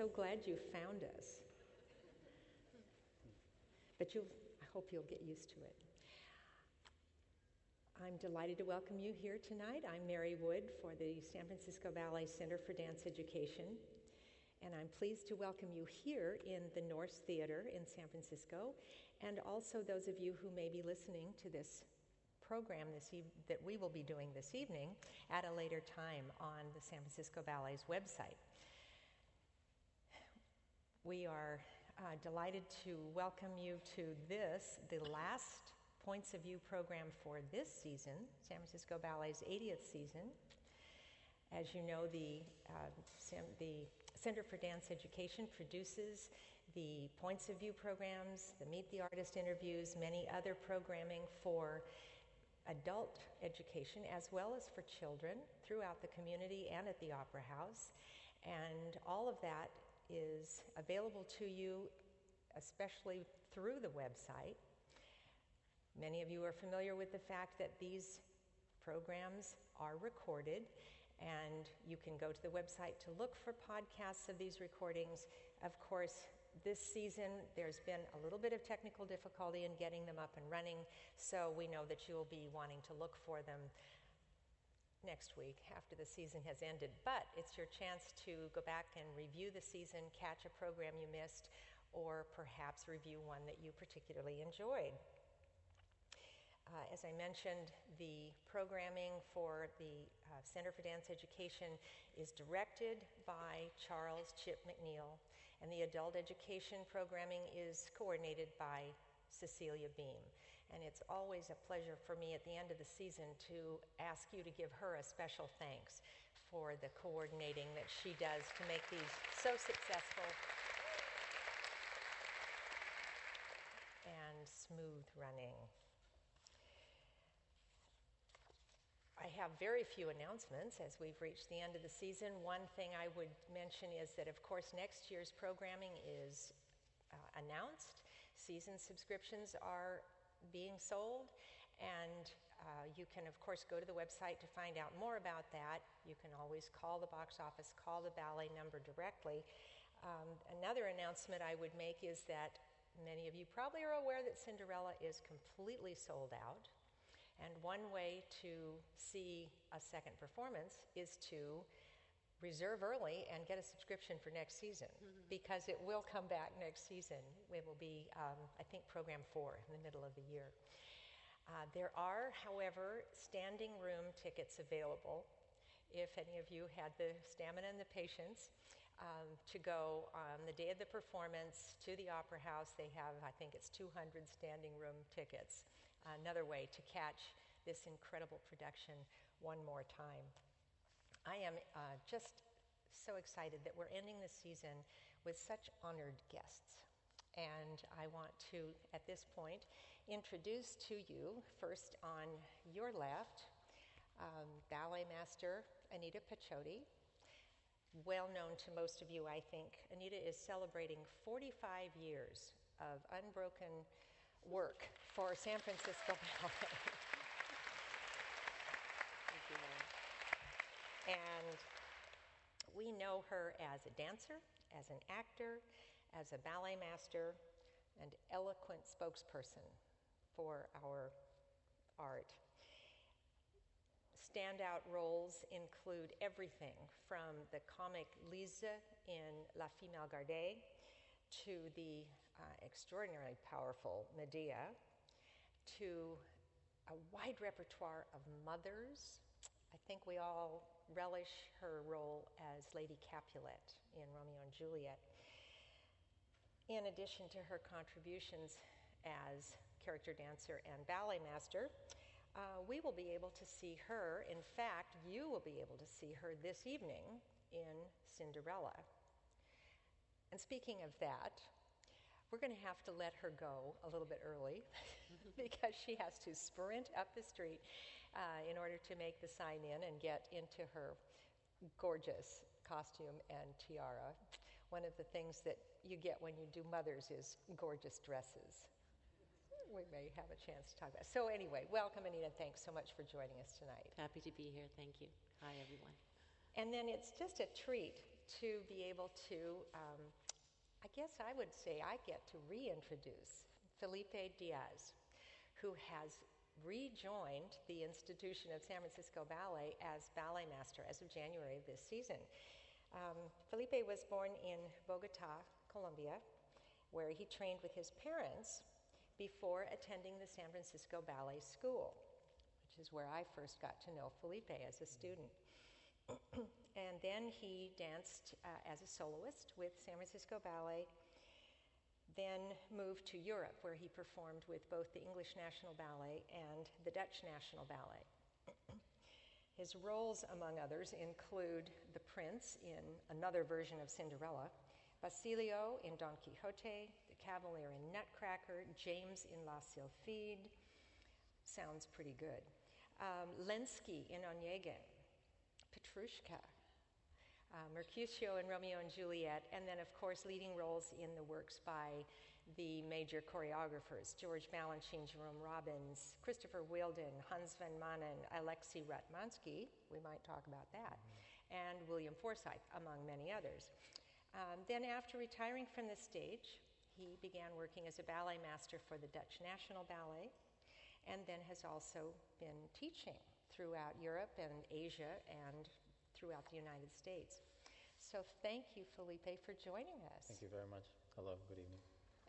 so glad you found us. But you I hope you'll get used to it. I'm delighted to welcome you here tonight. I'm Mary Wood for the San Francisco Ballet Center for Dance Education. And I'm pleased to welcome you here in the Nourse Theater in San Francisco, and also those of you who may be listening to this program this e- that we will be doing this evening at a later time on the San Francisco Ballet's website. We are uh, delighted to welcome you to this, the last Points of View program for this season, San Francisco Ballet's 80th season. As you know, the, uh, the Center for Dance Education produces the Points of View programs, the Meet the Artist interviews, many other programming for adult education as well as for children throughout the community and at the Opera House. And all of that is available to you, especially through the website. Many of you are familiar with the fact that these programs are recorded and you can go to the website to look for podcasts of these recordings. Of course, this season there's been a little bit of technical difficulty in getting them up and running, so we know that you will be wanting to look for them next week after the season has ended. But it's your chance to go back and review the season, catch a program you missed, or perhaps review one that you particularly enjoyed. Uh, as I mentioned, the programming for the uh, Center for Dance Education is directed by Charles Chip McNeil, and the adult education programming is coordinated by Cecilia Beam. And it's always a pleasure for me at the end of the season to ask you to give her a special thanks for the coordinating that she does to make these so successful and smooth running. I have very few announcements as we've reached the end of the season. One thing I would mention is that, of course, next year's programming is uh, announced. Season subscriptions are being sold, and uh, you can, of course, go to the website to find out more about that. You can always call the box office, call the ballet number directly. Um, another announcement I would make is that many of you probably are aware that Cinderella is completely sold out. And one way to see a second performance is to reserve early and get a subscription for next season mm-hmm. because it will come back next season. It will be, um, I think, program four in the middle of the year. Uh, there are, however, standing room tickets available if any of you had the stamina and the patience um, to go on the day of the performance to the Opera House. They have, I think it's 200 standing room tickets another way to catch this incredible production one more time. I am uh, just so excited that we're ending the season with such honored guests. And I want to, at this point, introduce to you, first on your left, um, ballet master Anita Paciotti. Well known to most of you, I think. Anita is celebrating 45 years of unbroken work for San Francisco Ballet. And we know her as a dancer, as an actor, as a ballet master, and eloquent spokesperson for our art. Standout roles include everything from the comic Lise in La Fille Mal Gardée to the uh, extraordinarily powerful Medea, to a wide repertoire of mothers. I think we all relish her role as Lady Capulet in Romeo and Juliet. In addition to her contributions as character dancer and ballet master, uh, we will be able to see her. In fact, you will be able to see her this evening in Cinderella. And speaking of that, we're going to have to let her go a little bit early because she has to sprint up the street uh, in order to make the sign in and get into her gorgeous costume and tiara. One of the things that you get when you do mothers is gorgeous dresses. We may have a chance to talk about. So anyway, welcome Anita. Thanks so much for joining us tonight. Happy to be here. Thank you. Hi everyone. And then it's just a treat to be able to, um, I guess I would say I get to reintroduce Felipe Diaz, who has rejoined the institution of San Francisco Ballet as ballet master as of January of this season. Um, Felipe was born in Bogota, Colombia, where he trained with his parents before attending the San Francisco Ballet School, which is where I first got to know Felipe as a student. and then he danced uh, as a soloist with San Francisco Ballet, then moved to Europe, where he performed with both the English National Ballet and the Dutch National Ballet. His roles, among others, include the prince in another version of Cinderella, Basilio in Don Quixote, the Cavalier in Nutcracker, James in La Sylphide. Sounds pretty good. Um, Lenski in Onegin, Petrushka, uh, Mercutio in Romeo and Juliet, and then, of course, leading roles in the works by the major choreographers George Balanchine, Jerome Robbins, Christopher Wheeldon, Hans van Manen, Alexei Ratmansky, we might talk about that, mm-hmm. and William Forsythe, among many others. Um, then, after retiring from the stage, he began working as a ballet master for the Dutch National Ballet, and then has also been teaching throughout Europe and Asia and throughout the United States. So, thank you, Felipe, for joining us. Thank you very much. Hello, good evening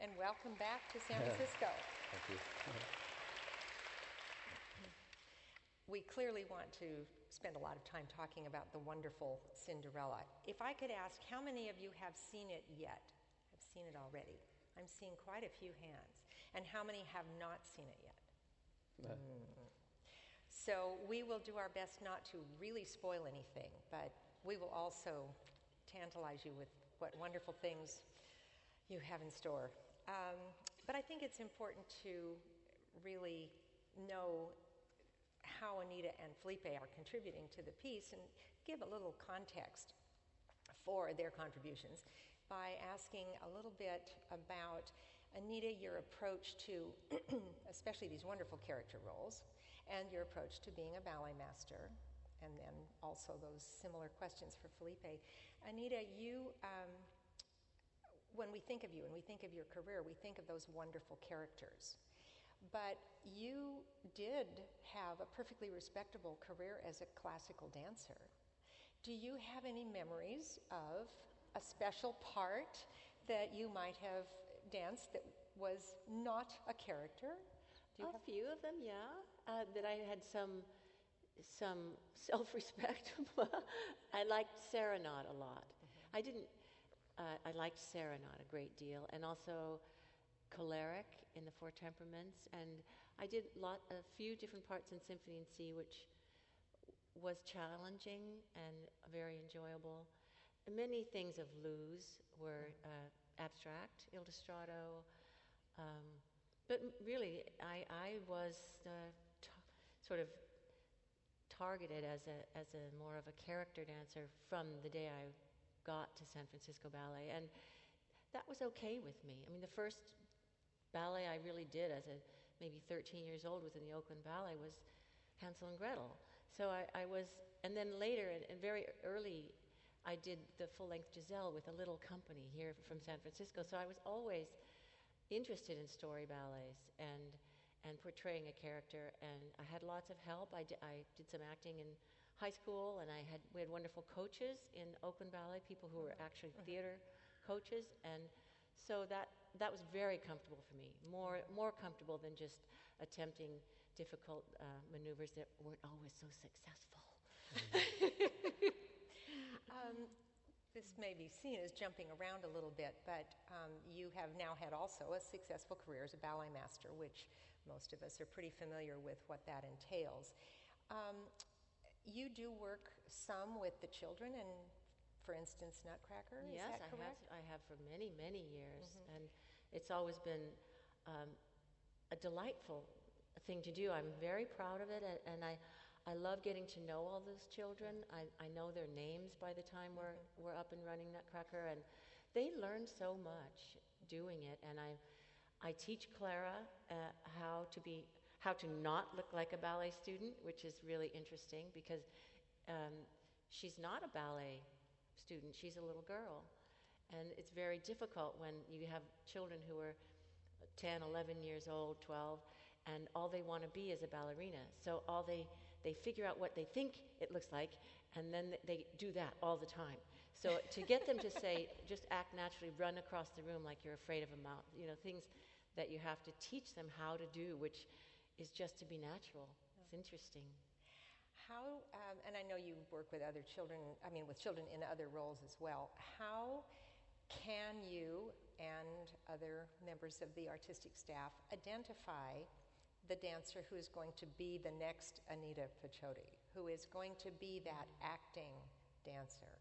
and welcome back to San Francisco. Thank you. we clearly want to spend a lot of time talking about the wonderful Cinderella. If I could ask, how many of you have seen it yet? I've seen it already? I'm seeing quite a few hands. And how many have not seen it yet? Mm. So we will do our best not to really spoil anything, but we will also tantalize you with what wonderful things you have in store. Um, but I think it's important to really know how Anita and Felipe are contributing to the piece and give a little context for their contributions by asking a little bit about Anita, your approach to, especially these wonderful character roles, and your approach to being a ballet master, and then also those similar questions for Felipe. Anita, you. Um, when we think of you and we think of your career, we think of those wonderful characters. But you did have a perfectly respectable career as a classical dancer. Do you have any memories of a special part that you might have danced that was not a character? A have... few of them, yeah. Uh, that I had some some self-respect. I liked Serenade a lot. Mm-hmm. I didn't uh, I liked Serenade a great deal, and also Choleric in the Four Temperaments. And I did lot, a few different parts in Symphony in C, which was challenging and very enjoyable. Many things of Luz were uh, abstract, Il Distratto. Um, but really, I, I was uh, t- sort of targeted as a, as a more of a character dancer from the day I got to San Francisco Ballet. And that was okay with me. I mean, the first ballet I really did as a maybe 13 years old was in the Oakland Ballet was Hansel and Gretel. So I, I was, and then later, and, and very early, I did the full length Giselle with a little company here from San Francisco. So I was always interested in story ballets and and portraying a character. And I had lots of help. I did, I did some acting in high school, and I had we had wonderful coaches in Oakland Ballet, people who were actually theater coaches, and so that that was very comfortable for me. More more comfortable than just attempting difficult uh, maneuvers that weren't always so successful. um, this may be seen as jumping around a little bit, but um, you have now had also a successful career as a ballet master, which most of us are pretty familiar with what that entails. Um, you do work some with the children, and for instance, Nutcracker. Yes, I have. I have for many, many years, mm-hmm. and it's always been um, a delightful thing to do. I'm very proud of it, and I, I love getting to know all those children. I, I know their names by the time we're we're up and running Nutcracker, and they learn so much doing it. And I, I teach Clara uh, how to be how to not look like a ballet student, which is really interesting because um, she's not a ballet student. She's a little girl. And it's very difficult when you have children who are 10, 11 years old, 12, and all they want to be is a ballerina. So all they, they figure out what they think it looks like, and then they do that all the time. So to get them to say, just act naturally, run across the room like you're afraid of a mouse, you know, things that you have to teach them how to do, which is just to be natural. It's interesting. How, um, and I know you work with other children, I mean, with children in other roles as well. How can you and other members of the artistic staff identify the dancer who is going to be the next Anita Paciotti, who is going to be that acting dancer?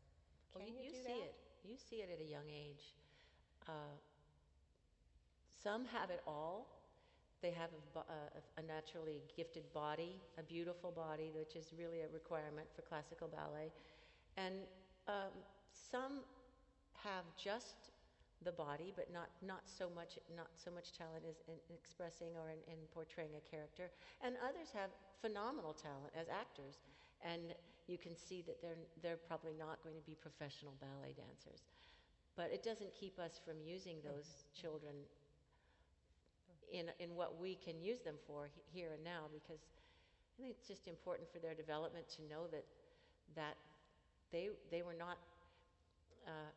Can well, you, you, do see that? it. You see it at a young age. Uh, some have it all, they have a, a, a, naturally gifted body, a beautiful body, which is really a requirement for classical ballet. And um, some have just the body, but not, not, so, much, not so much talent as in expressing or in, in portraying a character. And others have phenomenal talent as actors. And you can see that they're, they're probably not going to be professional ballet dancers. But it doesn't keep us from using those children in, in what we can use them for here and now because I think it's just important for their development to know that, that they, they were not uh,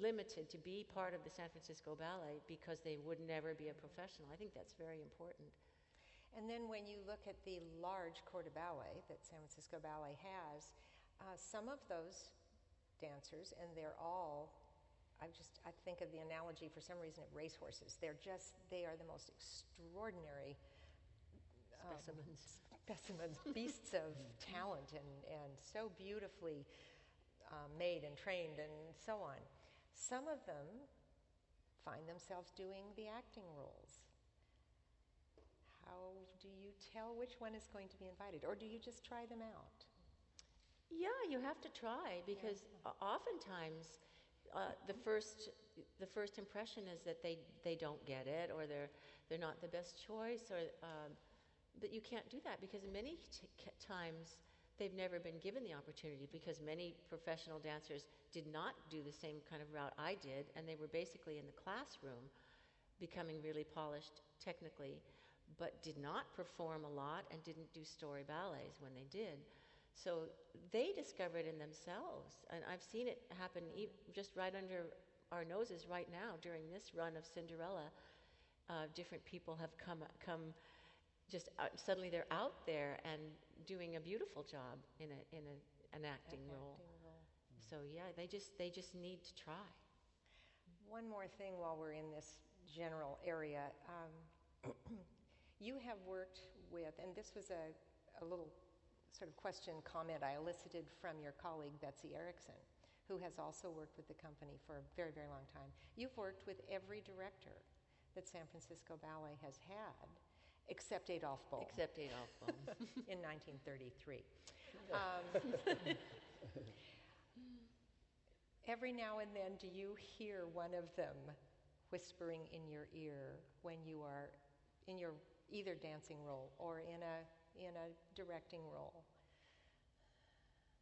limited to be part of the San Francisco Ballet because they would never be a professional. I think that's very important. And then when you look at the large corps de ballet that San Francisco Ballet has, uh, some of those dancers, and they're all I just I think of the analogy for some reason of racehorses. They're just they are the most extraordinary um, specimens, specimens, beasts of talent, and and so beautifully um, made and trained and so on. Some of them find themselves doing the acting roles. How do you tell which one is going to be invited, or do you just try them out? Yeah, you have to try because yeah. oftentimes uh, the first the first impression is that they, they don't get it or they're they're not the best choice or um, but you can't do that because many t- times they've never been given the opportunity because many professional dancers did not do the same kind of route I did and they were basically in the classroom becoming really polished technically but did not perform a lot and didn't do story ballets when they did so they discover it in themselves. And I've seen it happen e- just right under our noses right now during this run of Cinderella. Uh, different people have come, come just uh, suddenly they're out there and doing a beautiful job in, a, in a, an acting, an role. acting role. So yeah, they just, they just need to try. One more thing while we're in this general area. Um, you have worked with, and this was a, a little sort of question comment I elicited from your colleague Betsy Erickson, who has also worked with the company for a very, very long time. You've worked with every director that San Francisco Ballet has had, except Adolph Bolm. Except Adolph Bolm. in 1933. Um, every now and then, do you hear one of them whispering in your ear when you are in your either dancing role or in a in a directing role.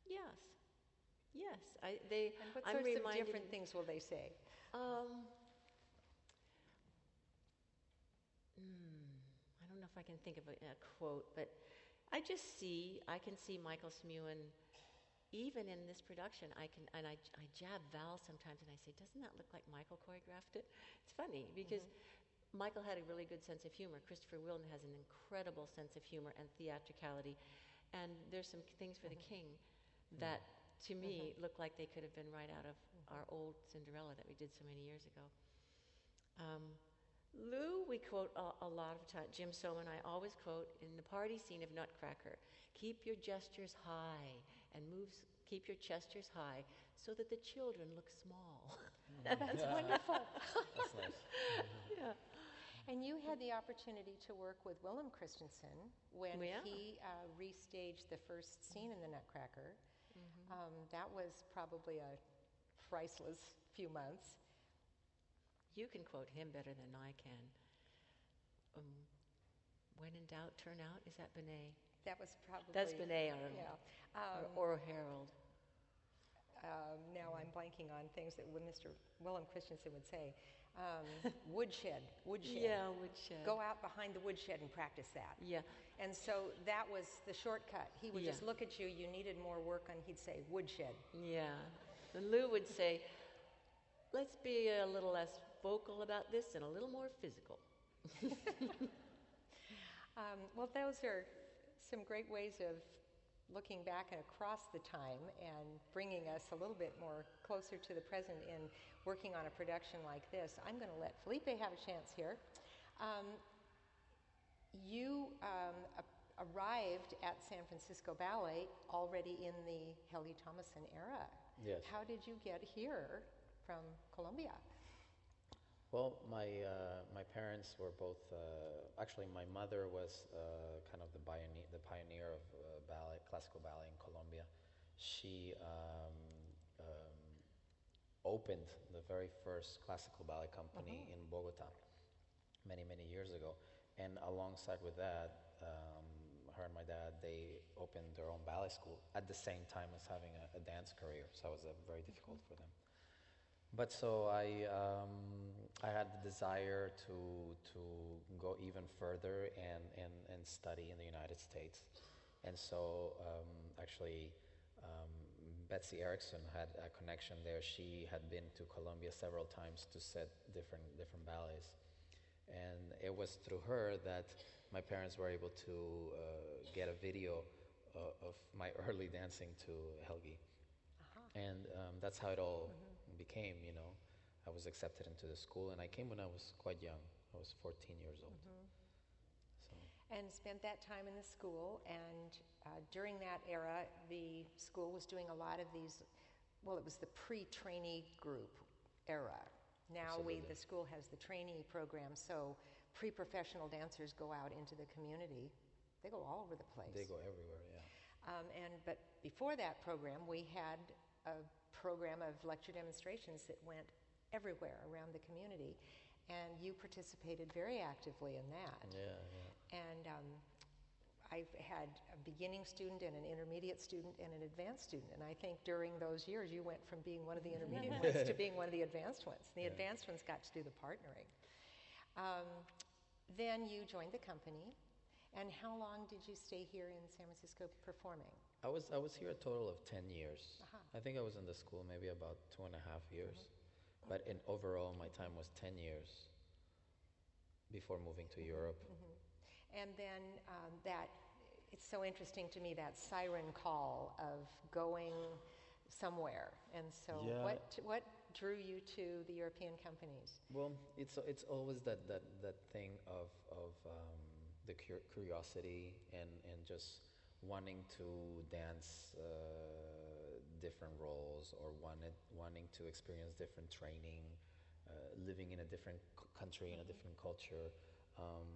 Yes. Yes. I, they, and what I'm sorts of different things will they say? Um, hmm, I don't know if I can think of a, a, quote, but I just see, I can see Michael Smuin, even in this production, I can, and I, I jab Val sometimes and I say, doesn't that look like Michael choreographed it? It's funny because mm-hmm. Michael had a really good sense of humor. Christopher Wheeldon has an incredible sense of humor and theatricality. And there's some things for the king that, to me, look like they could have been right out of our old Cinderella that we did so many years ago. Um, Lew, we quote a, a lot of times. Jim Soman, I always quote in the party scene of Nutcracker keep your gestures high and move, keep your gestures high so that the children look small. That's wonderful. That's nice. yeah. And you had the opportunity to work with Willam Christensen when Yeah. he uh, restaged the first scene in The Nutcracker. Mm-hmm. Um, that was probably a priceless few months. You can quote him better than I can. Um, when in doubt, turn out. Is that Benet? That was probably That's Benet or, yeah. or, Um, or Harold. um, now I'm blanking on things that Mr. Willam Christensen would say. Um, woodshed, woodshed. Yeah, woodshed. Go out behind the woodshed and practice that. Yeah. And so that was the shortcut. He would Yeah. just look at you, you needed more work, and he'd say, woodshed. Yeah. And Lew would say, let's be a little less vocal about this and a little more physical. Um, well, those are some great ways of looking back and across the time and bringing us a little bit more closer to the present in working on a production like this. I'm going to let Felipe have a chance here. Um, you um, a- arrived at San Francisco Ballet already in the Helgi Tomasson era. Yes. How did you get here from Colombia? Well, my uh, my parents were both. Uh, actually, my mother was uh, kind of the pioneer, the pioneer of uh, ballet, classical ballet in Colombia. She um, um, opened the very first classical ballet company in Bogota many many years ago, and alongside with that. Um, her and my dad, they opened their own ballet school at the same time as having a, a dance career, so it was uh, very difficult for them. But so I, um, I had the desire to, to go even further and, and, and study in the United States. And so um, actually, um, Betsy Erickson had a connection there. She had been to Colombia several times to set different, different ballets. And it was through her that my parents were able to uh, get a video uh, of my early dancing to Helgi. And um, that's how it all became, you know. I was accepted into the school, and I came when I was quite young. I was 14 years old. So, and spent that time in the school. And uh, during that era, the school was doing a lot of these. Well, it was the pre-trainee group era. Now we, the school has the trainee program, so pre-professional dancers go out into the community. They go all over the place. they go everywhere, yeah. Um, and but before that program, we had a program of lecture demonstrations that went everywhere around the community, and you participated very actively in that. Yeah, yeah. And um, I've had a beginning student and an intermediate student and an advanced student. And I think during those years, you went from being one of the intermediate ones to being one of the advanced ones. The Yeah. advanced ones got to do the partnering. Um, then you joined the company. And how long did you stay here in San Francisco performing? I was, I was here a total of 10 years. Aha. I think I was in the school maybe about two and a half years. But in overall, my time was 10 years before moving to Europe. And then um, that, it's so interesting to me that siren call of going somewhere. And so, Yeah. what, what drew you to the European companies? Well, it's it's always that that, that thing of of um, the curiosity and and just wanting to dance uh, different roles or wanted wanting to experience different training, uh, living in a different country in a different culture. Um,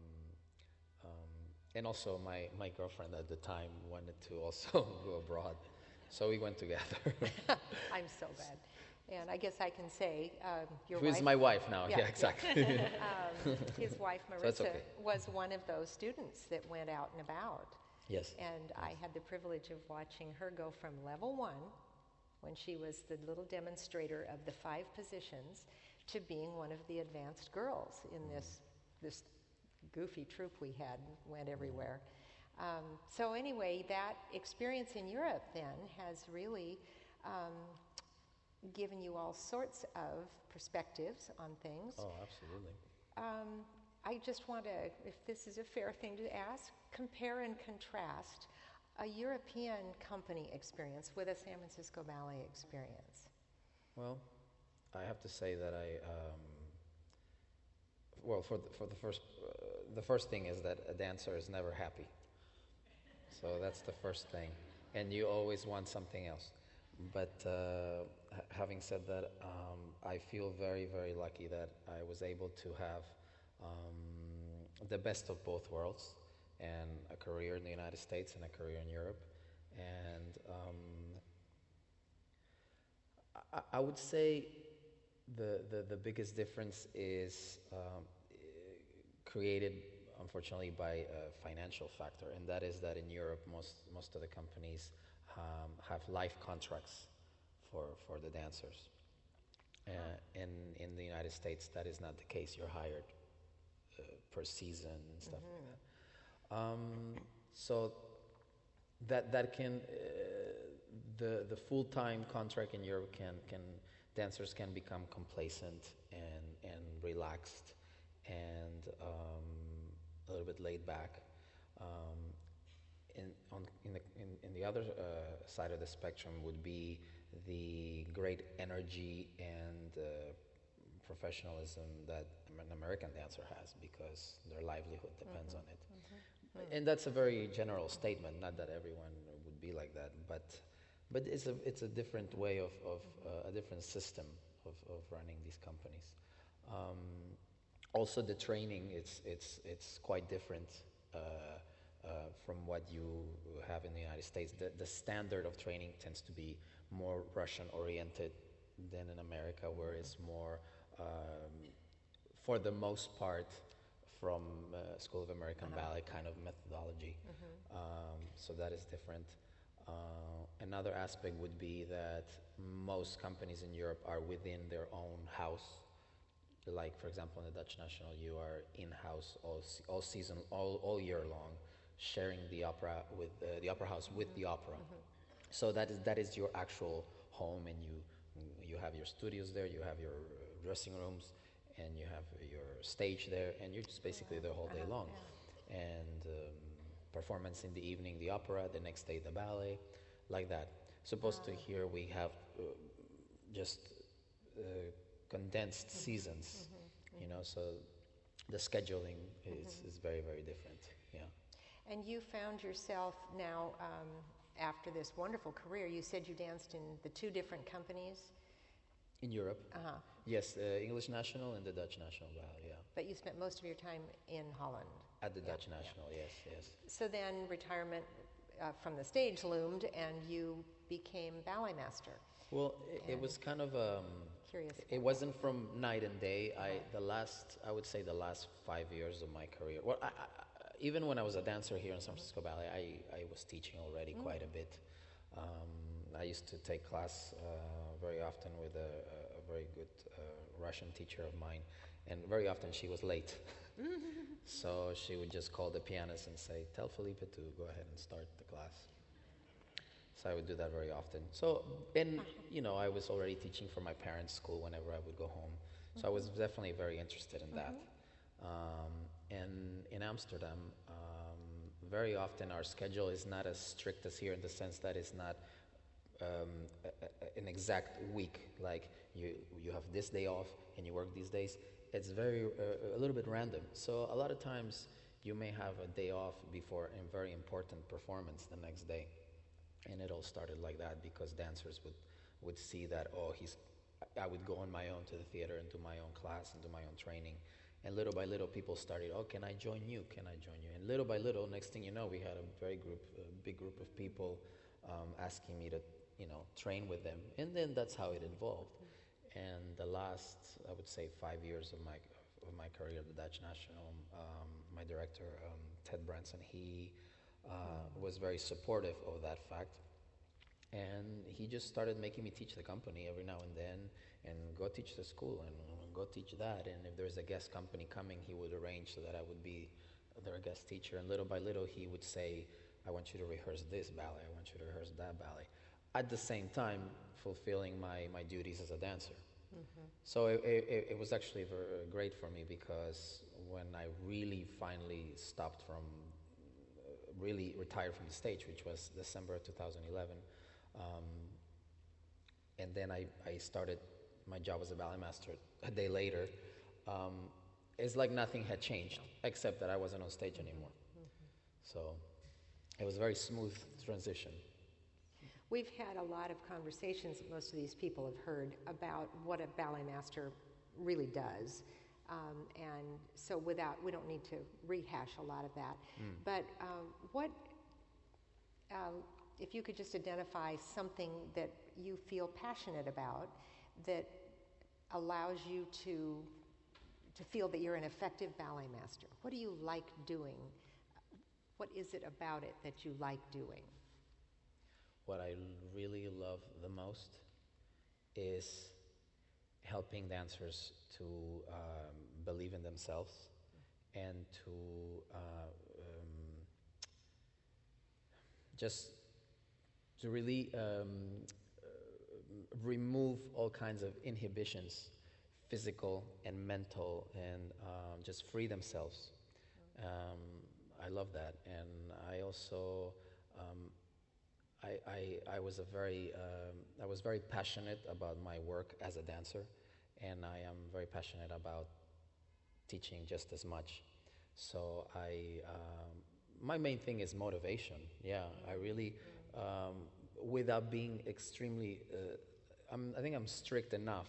um, and also, my, my girlfriend at the time wanted to also go abroad, so we went together. I'm so glad. And I guess I can say um, your Who is wife, my wife now? Yeah, Yeah, exactly. um, his wife Marissa, okay. was one of those students that went out and about. Yes. And I had the privilege of watching her go from level one, when she was the little demonstrator of the five positions, to being one of the advanced girls in this, this goofy troop we had, went everywhere. Um, so, anyway, that experience in Europe then has really um, given you all sorts of perspectives on things. Oh, absolutely. Um, I just want to, if this is a fair thing to ask, compare and contrast a European company experience with a San Francisco Ballet experience. Well, I have to say that I, um, well, for the, for the first, uh, the first thing is that a dancer is never happy. So that's the first thing, and you always want something else. But uh, having said that, um, I feel very, very lucky that I was able to have um, the best of both worlds, and a career in the United States and a career in Europe, and. Um, I, I would say the, the, the biggest difference is um, created, unfortunately, by a financial factor, and that is that in Europe, most, most of the companies um, have life contracts for, for the dancers. Uh, and in the United States, that is not the case. You're hired per season and stuff like that. Um, so that that can uh, the the full time contract in Europe can can dancers can become complacent and and relaxed and um, a little bit laid back. Um, in, on, in, the, in, in the other uh, side of the spectrum would be the great energy and uh, professionalism that an American dancer has because their livelihood depends on it. And that's a very general statement, not that everyone would be like that, but, but it's, a, it's a different way of, of uh, a different system of, of running these companies. Um, also, the training, it's, it's, it's quite different uh, uh, from what you have in the United States. The, the standard of training tends to be more Russian oriented than in America, where it's more, um, for the most part, from uh, School of American Ballet kind of methodology. Um, so that is different. Uh, another aspect would be that most companies in Europe are within their own house. Like, for example, in the Dutch National, you are in house all, se- all season, all, all year long, sharing the opera with uh, the opera house with the opera. So that is that is your actual home, and you you have your studios there, you have your dressing rooms, and you have your stage there, and you're just basically there all day long. And um, performance in the evening, the opera, the next day the ballet, like that. Supposed to here we have uh, just uh, condensed seasons, you know. So the scheduling is, is very very different. Yeah. And you found yourself now, um, after this wonderful career, you said you danced in the two different companies, In Europe, uh-huh. yes, the English National and the Dutch National. Yeah. but you spent most of your time in Holland. At the Yeah, Dutch yeah. National, yes, yes. So then retirement uh, from the stage loomed, and you became ballet master. Well, it, it was kind of um, Curious. It wasn't from night and day. I the last I would say the last five years of my career. Well, I, I, even when I was a dancer here in San Francisco Ballet, I, I was teaching already quite a bit. Um, I used to take class uh, very often with a, a, very good uh, Russian teacher of mine, and very often she was late. so she would just call the pianist and say, "Tell Felipe to go ahead and start the class." So I would do that very often. So, and you know, I was already teaching for my parents' school whenever I would go home. So I was definitely very interested in that. Um, and in Amsterdam, um, very often our schedule is not as strict as here in the sense that it's not um, a, a- an exact week. Like you, you have this day off and you work these days. It's very uh, a little bit random. So a lot of times you may have a day off before a very important performance the next day, and it all started like that because dancers would would see that oh he's. I would go on my own to the theater and do my own class and do my own training. And little by little, people started, oh, can I join you? Can I join you? And little by little, next thing you know, we had a very group, a big group of people um, asking me to, you know, train with them. And then that's how it evolved. And the last, I would say, five years of my of my career at the Dutch National, um, my director um, Ted Brandsen, he uh, was very supportive of that fact. And he just started making me teach the company every now and then, and go teach the school and go teach that. And if there's a guest company coming, he would arrange so that I would be their guest teacher. And little by little, he would say, "I want you to rehearse this ballet. I want you to rehearse that ballet." At the same time, fulfilling my my duties as a dancer. So it, it, it was actually ver- great for me because when I really finally stopped from, uh, really retired from the stage, which was December 2011, um, and then I, I started my job as a ballet master a day later, um, it's like nothing had changed except that I wasn't on stage anymore. So it was a very smooth transition. We've had a lot of conversations that most of these people have heard about what a ballet master really does. Um, and so, without, we don't need to rehash a lot of that. But um, what, um, if you could just identify something that you feel passionate about that allows you to, to feel that you're an effective ballet master? What do you like doing? What is it about it that you like doing? What I really love the most is helping dancers to um, believe in themselves and to uh, um, just to really um, uh, remove all kinds of inhibitions, physical and mental, and um, just free themselves. Um, I love that, and I also um, I, I, I was a very um, I was very passionate about my work as a dancer, and I am very passionate about teaching just as much. So I um, my main thing is motivation. Yeah, I really um, without being extremely uh, I'm, I think I'm strict enough,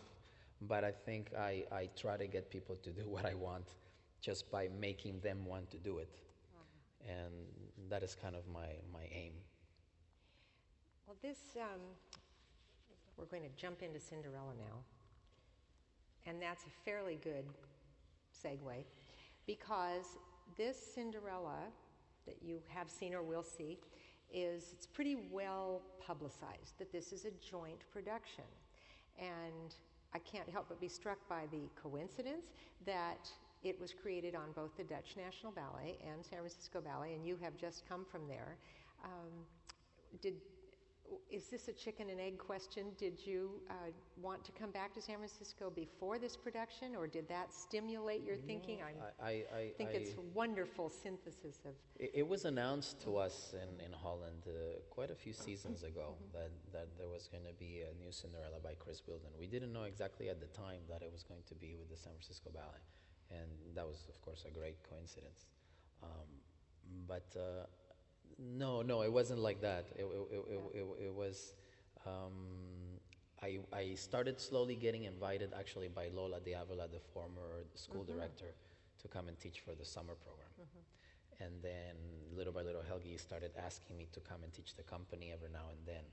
but I think I, I try to get people to do what I want just by making them want to do it. And that is kind of my, my aim. Well, this, um, we're going to jump into Cinderella now. And that's a fairly good segue because this Cinderella that you have seen or will see is it's pretty well publicized that this is a joint production. And I can't help but be struck by the coincidence that it was created on both the Dutch National Ballet and San Francisco Ballet, and you have just come from there. Um, did is this a chicken and egg question? Did you uh, want to come back to San Francisco before this production, or did that stimulate your thinking? I, I, I think I, it's a wonderful synthesis of. It, it was announced to us in, in Holland uh, quite a few seasons ago that, that there was going to be a new Cinderella by Chris Wheeldon. We didn't know exactly at the time that it was going to be with the San Francisco Ballet, and that was, of course, a great coincidence. Um, but uh, no, no, it wasn't like that. It, it, it, it, was. Um, I, I started slowly getting invited actually by Lola de Avila, the former school director, to come and teach for the summer program. And then little by little, Helgi started asking me to come and teach the company every now and then.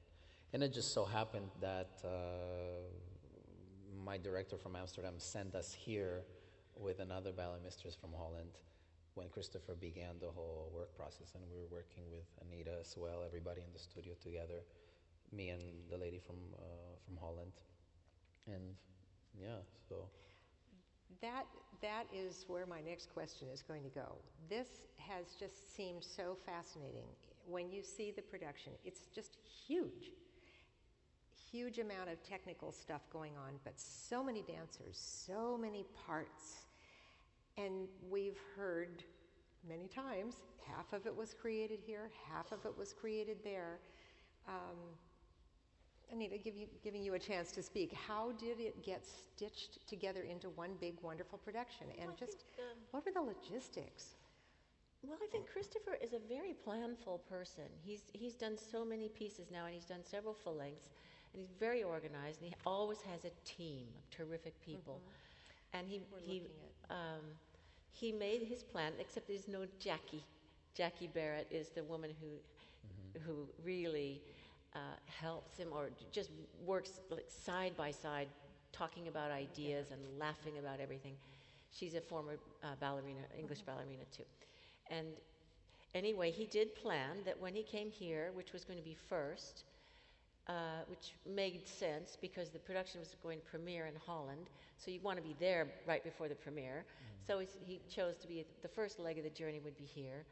And it just so happened that uh, my director from Amsterdam sent us here with another ballet mistress from Holland when Christopher began the whole work process. And we were working with Anita as well, everybody in the studio together, me and the lady from, uh, from Holland. And yeah, so. That, that is where my next question is going to go. This has just seemed so fascinating. When you see the production, it's just huge. Huge amount of technical stuff going on, but so many dancers, so many parts. And we've heard many times half of it was created here, half of it was created there. Um, Anita, give you, giving you a chance to speak, how did it get stitched together into one big, wonderful production? And Well, just think, um, what were the logistics? Well, I think Christopher is a very planful person. He's he's done so many pieces now, and he's done several full lengths, and he's very organized, and he always has a team of terrific people. And he We're he looking at- um, he made his plan, except there's no Jackie. Jackie Barrett is the woman who who really uh, helps him, or just works like side by side, talking about ideas and laughing about everything. She's a former uh, ballerina, English ballerina too. And anyway, he did plan that when he came here, which was going to be first, uh, which made sense because the production was going to premiere in Holland, so you want to be there right before the premiere. So he chose to be the first leg of the journey would be here.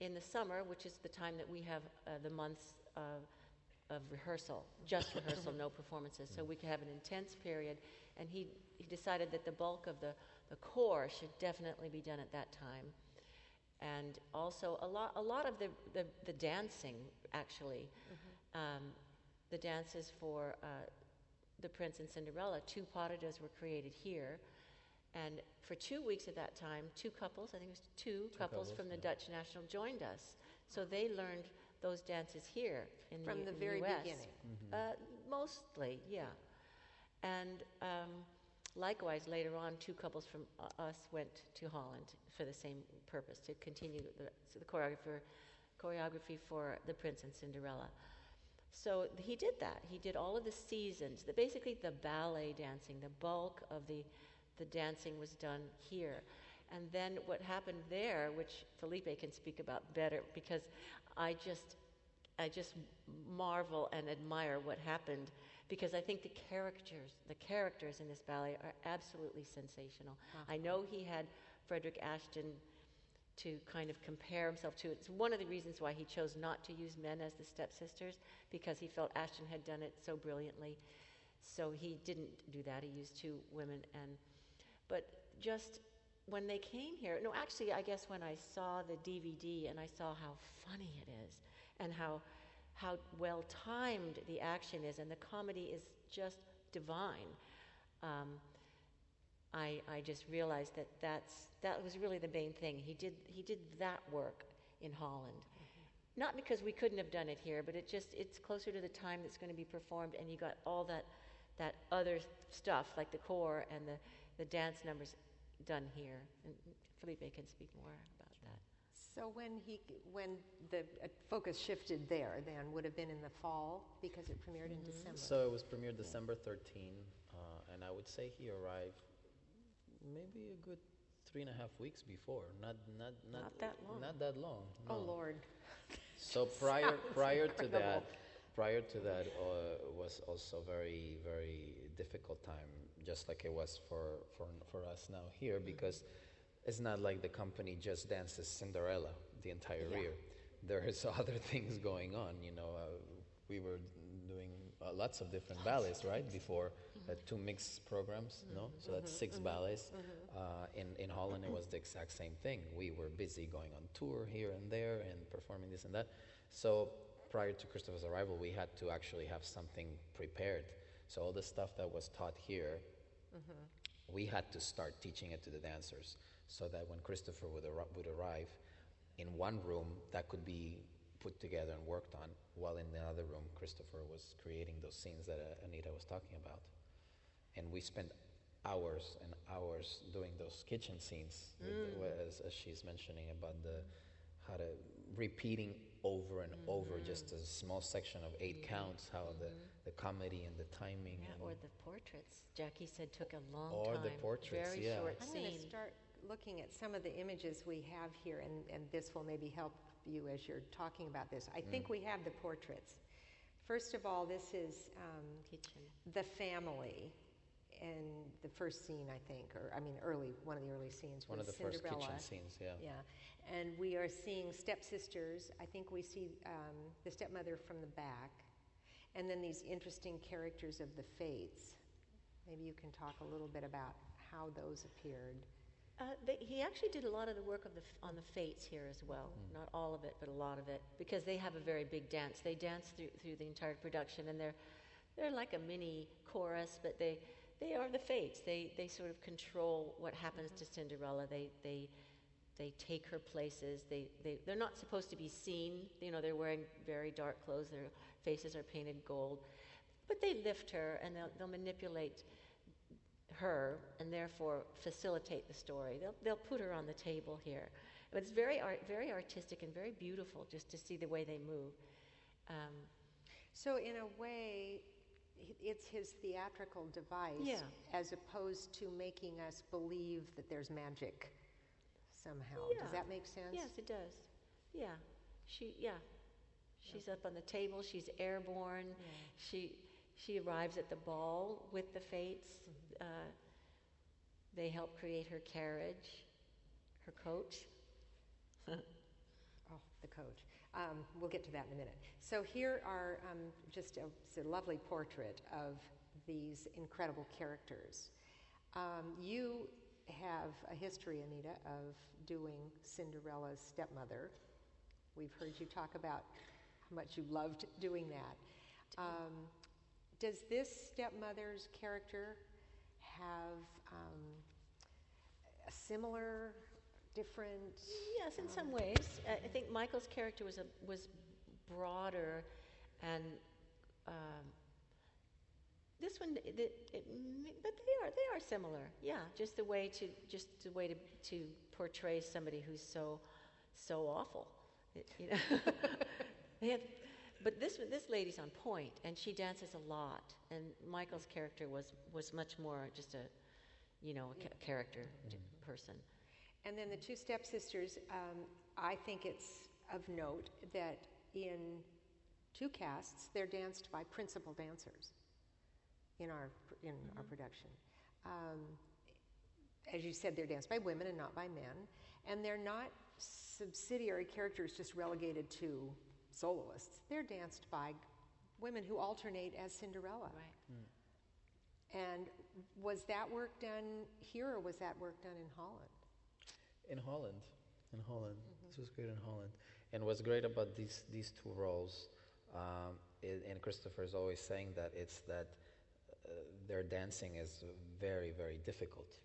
In the summer, which is the time that we have uh, the months of, of rehearsal, just rehearsal, no performances, so we could have an intense period. And he, he decided that the bulk of the, the corps should definitely be done at that time and also a lot, a lot of the, the, the dancing, actually. Um, the dances for uh, The Prince and Cinderella, two paradas were created here. And for two weeks at that time, two couples, I think it was two, couples, couples, from the yeah. Dutch National joined us. So they learned those dances here in From the, the in very US. beginning. Uh, mostly, yeah. And um, likewise, later on, two couples from uh, us went to Holland for the same purpose to continue the, so the choreographer, choreography for The Prince and Cinderella. So he did that. He did all of the seasons. The, basically, the ballet dancing, the bulk of the the dancing was done here. And then what happened there, which Felipe can speak about better, because I just, I just marvel and admire what happened because I think the characters, the characters in this ballet are absolutely sensational. Uh-huh. I know he had Frederick Ashton to kind of compare himself to. It's one of the reasons why he chose not to use men as the stepsisters because he felt Ashton had done it so brilliantly. So he didn't do that. He used two women and but just when they came here, no, actually, I guess when I saw the DVD and I saw how funny it is and how how well timed the action is and the comedy is just divine. Um, I, I just realized that that's, that was really the main thing. He did, he did that work in Holland. Not because we couldn't have done it here, but it just, it's closer to the time that's going to be performed, and you got all that, that other stuff, like the corps and the, the dance numbers done here. And Felipe can speak more about that. So when he, when the uh, focus shifted there, then would have been in the fall because it premiered in December. So it was premiered December 13, uh, and I would say he arrived maybe a good three and a half weeks before. Not not not, Not that long. Not that long. oh. Lord, So prior prior to that, prior to that uh, was also very very difficult time, just like it was for for for us now here, Mm-hmm. because it's not like the company just dances Cinderella the entire Yeah. year. There is other things going on. You know, uh, we were doing uh, lots of different ballets, right? Before uh, two mixed programs, no? So that's 6 ballets. Uh, in in Holland, it was the exact same thing. We were busy going on tour here and there and performing this and that. So prior to Christopher's arrival, we had to actually have something prepared. So all the stuff that was taught here, we had to start teaching it to the dancers, so that when Christopher would, arri- would arrive, in one room that could be put together and worked on, while in the other room, Christopher was creating those scenes that uh, Anita was talking about. And we spent hours and hours doing those kitchen scenes, with mm. as, as she's mentioning about the how to repeating over and over mm-hmm. just a small section of 8 mm-hmm. counts, how the, mm-hmm. the comedy and the timing. Yeah, and or the portraits. Jackie said took a long Or time. the portraits, Very yeah. short I'm going to start looking at some of the images we have here, and, and this will maybe help you as you're talking about this. I think mm. we have the portraits. First of all, this is um, Kitchen. the family in the first scene, I think, or I mean, early one of the early scenes one of was the first Cinderella. kitchen scenes, yeah. Yeah, and we are seeing stepsisters. I think we see um, the stepmother from the back, and then these interesting characters of the Fates. Maybe you can talk a little bit about how those appeared. Uh, they, he actually did a lot of the work of the, on the Fates here as well. Not all of it, but a lot of it, because they have a very big dance. They dance through, through the entire production, and they're, they're like a mini chorus, but they, they are the Fates. They, they sort of control what happens to Cinderella. They, they, they take her places. They, they, they're not supposed to be seen. You know, they're wearing very dark clothes. Their faces are painted gold. But they lift her, and they'll, they'll manipulate her and therefore facilitate the story. They'll, they'll put her on the table here. But it's very, art, very artistic and very beautiful just to see the way they move. Um, So, in a way, it's his theatrical device Yeah. as opposed to making us believe that there's magic somehow. Yeah. Does that make sense? yes, it does. Yeah. She, yeah. She's up on the table. She's airborne. She, she arrives at the ball with the fates. Uh, they help create her carriage, her coach. Oh, the coach. Um, we'll get to that in a minute. So here are um, just a, a lovely portrait of these incredible characters. Um, you have a history, Anita, of doing Cinderella's stepmother. We've heard you talk about how much you loved doing that. Um, does this stepmother's character have um, a similar, different? Yes, in some ways. I I think Michael's character was a, was broader, and um, this one, it, it, it, but they are they are similar. Yeah, just the way to just the way to to portray somebody who's so so awful. You know, have, but this this lady's on point, and she dances a lot. And Michael's character was was much more just a, you know, a ca- character t- person. And then the two stepsisters, um, I think it's of note that in two casts, they're danced by principal dancers. in our in our production. Um, as you said, they're danced by women and not by men, and they're not subsidiary characters just relegated to soloists. They're danced by women who alternate as Cinderella. Right. And was that work done here or was that work done in Holland? In Holland, in Holland, this was great in Holland. And what's great about these these two roles, um, i and Christopher is always saying that it's that uh, their dancing is very very difficult,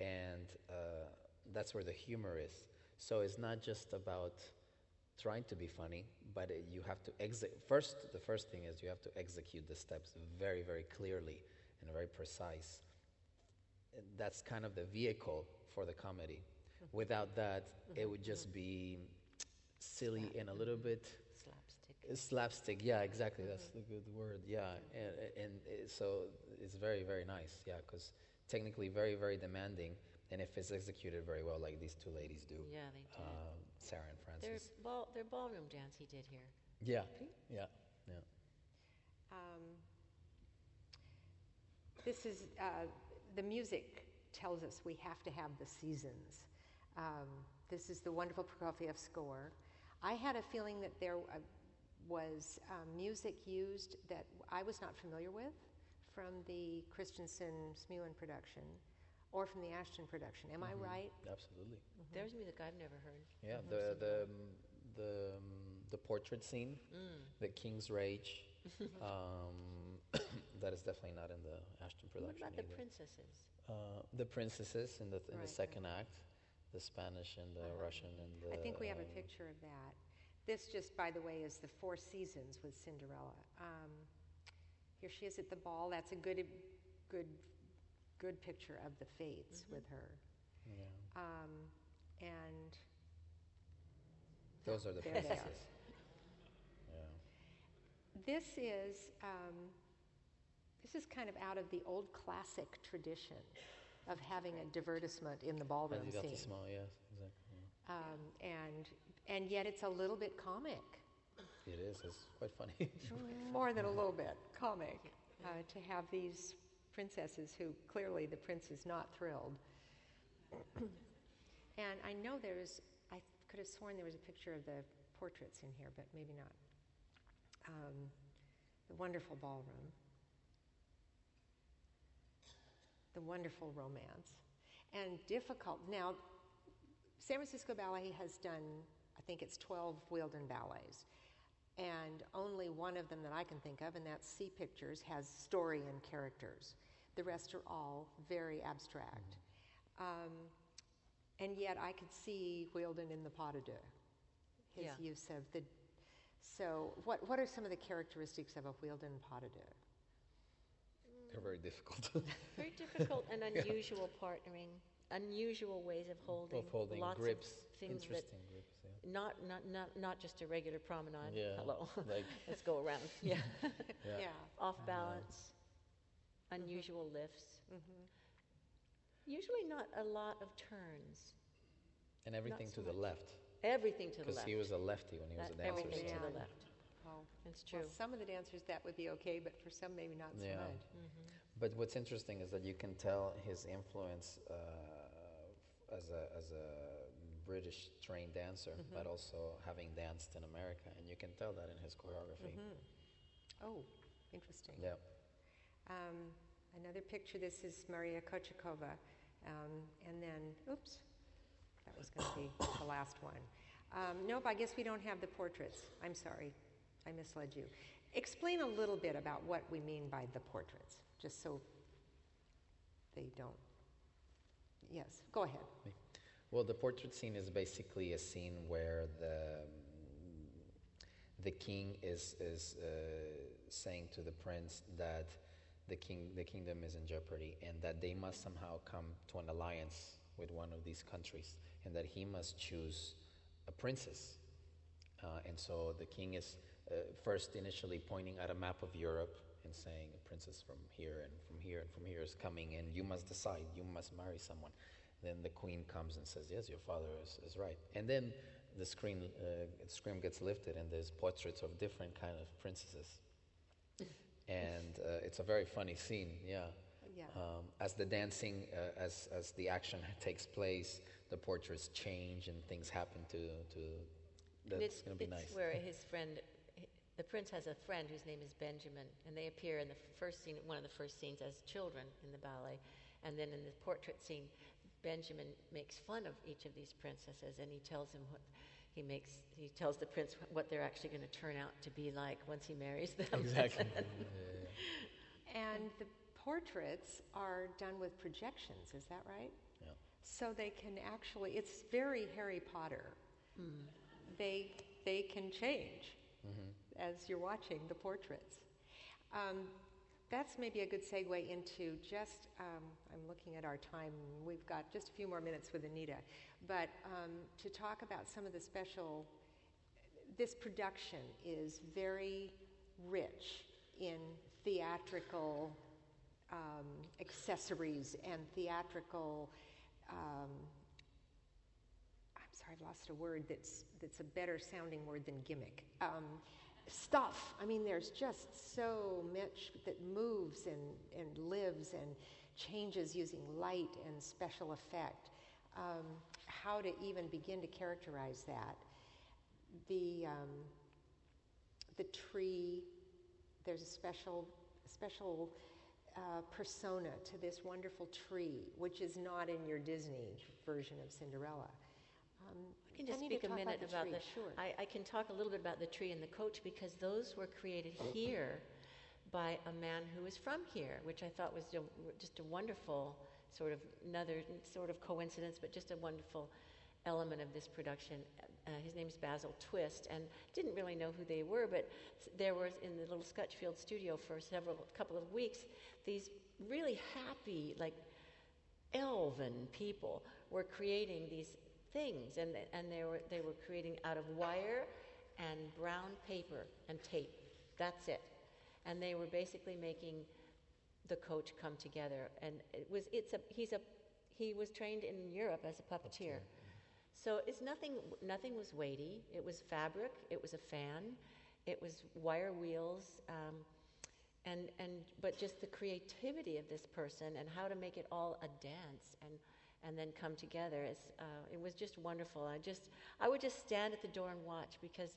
and uh, that's where the humor is. So it's not just about trying to be funny, but it, you have to exit. First, the first thing is you have to execute the steps very very clearly and very precise that's kind of the vehicle for the comedy. Without that, it would just be silly and a little bit Slapstick. slapstick. Yeah, exactly. That's the good word. Yeah, and, and it, so it's very, very nice. Yeah, because technically very, very demanding, and if it's executed very well, like these two ladies do, Yeah, they do. um, Sarah and their, Frances. ball, their ballroom dance he did here. Yeah, yeah, yeah. Um, this is, uh, the music tells us we have to have the seasons. Um, this is the wonderful Prokofiev score. I had a feeling that there uh, was um, music used that I was not familiar with from the Christensen Smuin production or from the Ashton production. Am I right? Absolutely. There's music I've never heard. Yeah, the the um, the um, the portrait scene, the King's Rage. um, that is definitely not in the Ashton production. What production about the princesses? uh, the princesses in the in Right, the second act, the Spanish and the Russian and the. I think we have a um, picture of that. This, just by the way, is the Four Seasons with Cinderella. Um, here she is at the ball. That's a good, good, good picture of the Fates with her. Yeah. Um, and Those are the there princesses. Yeah. this is um, this is kind of out of the old classic tradition of having a divertissement in the ballroom scene. Yes, exactly. Um, and and yet it's a little bit comic. It is. It's quite funny. more than a little bit comic uh, to have these princesses who clearly the prince is not thrilled. and I know there's, I could have sworn there was a picture of the portraits in here, but maybe not. Um, the wonderful ballroom, the wonderful romance, and difficult. Now, San Francisco Ballet has done, I think it's 12 Wheeldon ballets and only one of them that I can think of, and that's Sea Pictures, has story and characters. The rest are all very abstract. Um, and yet I could see Wheeldon in the pas de deux, his Yeah. use of the. So, what, what are some of the characteristics of a Wheeldon pas de deux? They're very difficult. Very difficult and unusual partnering, unusual ways of holding. of holding lots grips, Of things that grips. Yeah. not, not, not, not just a regular promenade. Yeah, Hello. like- Let's go around. Yeah. Yeah. Off balance, mm-hmm. unusual lifts. Mm-hmm. Usually not a lot of turns. And everything so to the much. left, Everything to the left. because he was a lefty when he was That- a dancer. everything so- to the left. Oh, It's well, true. some of the dancers that would be okay, but for some maybe not so Yeah. much. But what's interesting is that you can tell his influence uh, as a as a British trained dancer, Mm-hmm. but also having danced in America, and you can tell that in his choreography. Oh, interesting. Yeah. Um, another picture, this is Maria Kochetkova. Um, and then, oops, that was going to be the last one. Um, nope, I guess we don't have the portraits. I'm sorry, I misled you. Explain a little bit about what we mean by the portraits, just so they don't. Yes, go ahead. Well, the portrait scene is basically a scene where the the king is is uh, saying to the prince that the king the kingdom is in jeopardy and that they must somehow come to an alliance with one of these countries and that he must choose a princess. Uh, and so the king is uh, first initially pointing at a map of Europe and saying a princess from here and from here and from here is coming and you must decide, you must marry someone. Then the queen comes and says, yes, your father is, is right. And then the screen, uh, screen gets lifted and there's portraits of different kind of princesses. and uh, it's a very funny scene. Yeah. Yeah. Um, as the dancing, uh, as as the action takes place, the portraits change and things happen to to. That's it's, going to be nice. where his friend, the prince has a friend whose name is Benjamin, and they appear in the first scene, one of the first scenes as children in the ballet, and then in the portrait scene, Benjamin makes fun of each of these princesses, and he tells him what he makes. He tells the prince what they're actually going to turn out to be like once he marries them. Exactly. And the portraits are done with projections, is that right? Yeah. So they can actually, it's very Harry Potter. Hmm. They, they can change as you're watching the portraits. Um, that's maybe a good segue into just, um, I'm looking at our time, we've got just a few more minutes with Anita, but um, to talk about some of the special, this production is very rich in theatrical um, accessories and theatrical um, I'm sorry, I've lost a word that's, that's a better sounding word than gimmick. Um, stuff. I mean, there's just so much that moves and, and lives and changes using light and special effect. Um, how to even begin to characterize that. The, um, the tree, there's a special, special uh, persona to this wonderful tree, which is not in your Disney version of Cinderella. Um, I can just Anita, speak a talk minute the about tree. the. Sure. I, I can talk a little bit about the tree and the coach because those were created here by a man who is from here, which I thought was just a wonderful sort of another sort of coincidence, but just a wonderful element of this production. Uh, his is Basil Twist, and didn't really know who they were, but there was in the little Scotchfield studio for several couple of weeks these really happy like elven people were creating these things, and, and they, were, they were creating out of wire and brown paper and tape. That's it. And they were basically making the coach come together. And it was, it's a, he's a, he was trained in Europe as a puppeteer. So it's nothing, nothing was weighty. It was fabric, it was a fan, it was wire wheels. Um, and, and but just the creativity of this person and how to make it all a dance and and then come together uh, it was just wonderful. I just i would just stand at the door and watch because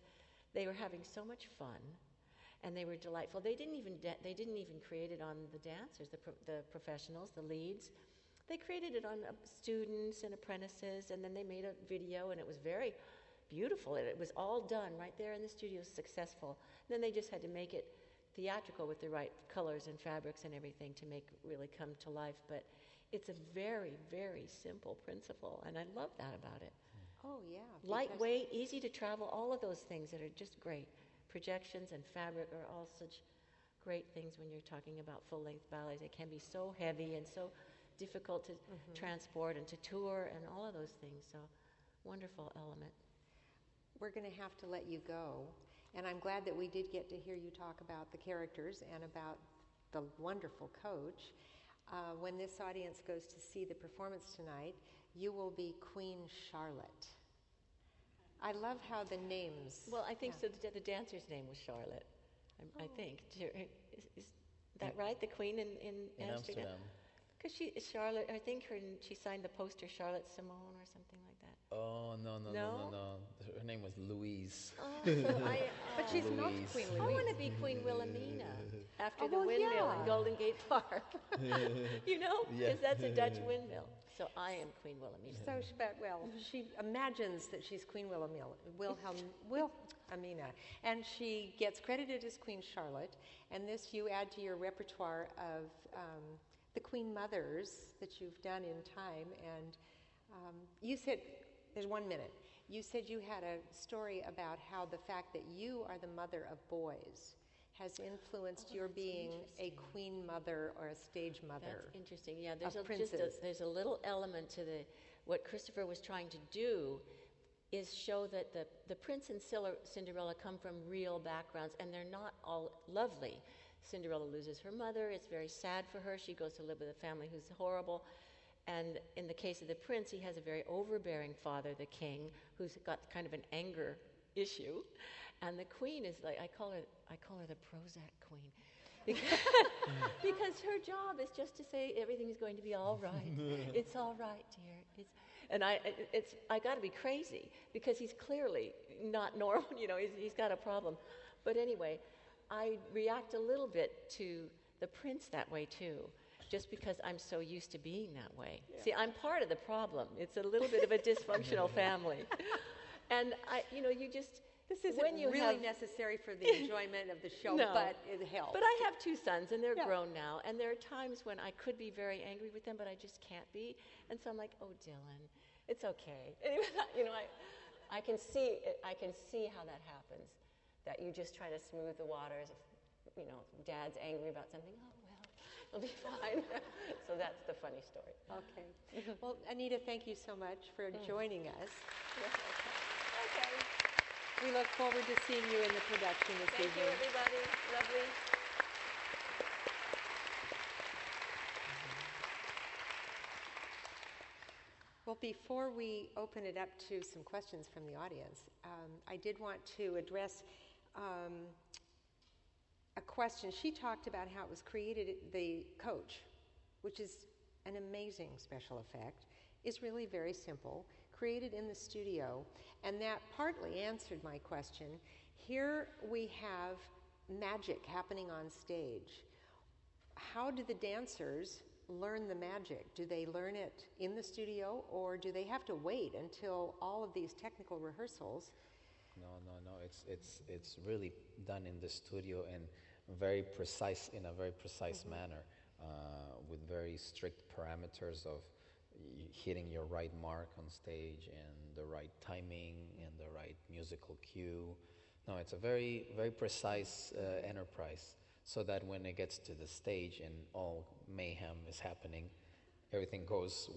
they were having so much fun and they were delightful. They didn't even they didn't even create it on the dancers the, pro- the professionals the leads. They created it on uh, students and apprentices and then they made a video and it was very beautiful. It, it was all done right there in the studio successful. Then they just had to make it theatrical with the right colors and fabrics and everything to make really come to life. But it's a very, very simple principle, and I love that about it. Hmm. oh, yeah. Lightweight, easy to travel, all of those things that are just great. Projections and fabric are all such great things when you're talking about full length ballets. They can be so heavy and so difficult to mm-hmm. transport and to tour and all of those things. So, wonderful element. We're going to have to let you go. And I'm glad that we did get to hear you talk about the characters and about the wonderful coach. Uh, when this audience goes to see the performance tonight, you will be Queen Charlotte. I love how the names. Well, I think yeah. so. The, the dancer's name was Charlotte, I, I think. Is, is that right? The queen in, in, In Amsterdam? Amsterdam. Because she, Charlotte, I think her, she signed the poster Charlotte Simone or something like that. Oh no no no No? no no! Her name was Louise. Oh, so I, But she's not Queen Louise. Queen I want to be Queen Wilhelmina after Oh, the well, windmill yeah. in Golden Gate Park. you know, Yeah. because that's a Dutch windmill. So I am Queen Wilhelmina. So, she, but, well, she imagines that she's Queen Wilhelmina, Wilhelm, Wilhelmina, and she gets credited as Queen Charlotte. And this you add to your repertoire of um, the Queen Mothers that you've done in time. And um, you said, there's one minute. You said you had a story about how the fact that you are the mother of boys has influenced Oh, your being a queen mother or a stage mother. That's interesting. Yeah, there's a, just a, there's a little element to the what Christopher was trying to do is show that the the prince and Cinderella come from real backgrounds and they're not all lovely. Cinderella loses her mother. It's very sad for her. She goes to live with a family who's horrible. And in the case of the prince, he has a very overbearing father, the king, who's got kind of an anger issue. And the queen is like I call her I call her the Prozac queen because, her job is just to say everything's going to be all right. it's all right, dear. It's, and I, it's, I got to be crazy because he's clearly not normal. You know, he's, he's got a problem. But anyway, I react a little bit to the prince that way too, just because I'm so used to being that way. Yeah. See, I'm part of the problem. It's a little bit of a dysfunctional family. And I, you know, you just this isn't when you really have, necessary for the enjoyment of the show, no, but it helps. But I have two sons, and they're yeah. grown now, and there are times when I could be very angry with them, but I just can't be. And so I'm like, oh, Dylan, it's okay. You know, I, I can see, I can see how that happens. That you just try to smooth the waters. If, you know, Dad's angry about something. Oh well, it'll be fine. so that's the funny story. Okay. well, Anita, thank you so much for mm. joining us. Okay. okay. We look forward to seeing you in the production this thank evening. Thank you, everybody. Lovely. Well, before we open it up to some questions from the audience, um, I did want to address um, a question. She talked about how it was created, the coach, which is an amazing special effect, is really very simple, created in the studio, and that partly answered my question. Here we have magic happening on stage. How do the dancers learn the magic? Do they learn it in the studio or do they have to wait until all of these technical rehearsals? No, no. It's, it's, it's really done in the studio and very precise, in a very precise mm-hmm. manner, uh, with very strict parameters of hitting your right mark on stage and the right timing and the right musical cue. No, it's a very, very precise uh, enterprise so that when it gets to the stage and all mayhem is happening, everything goes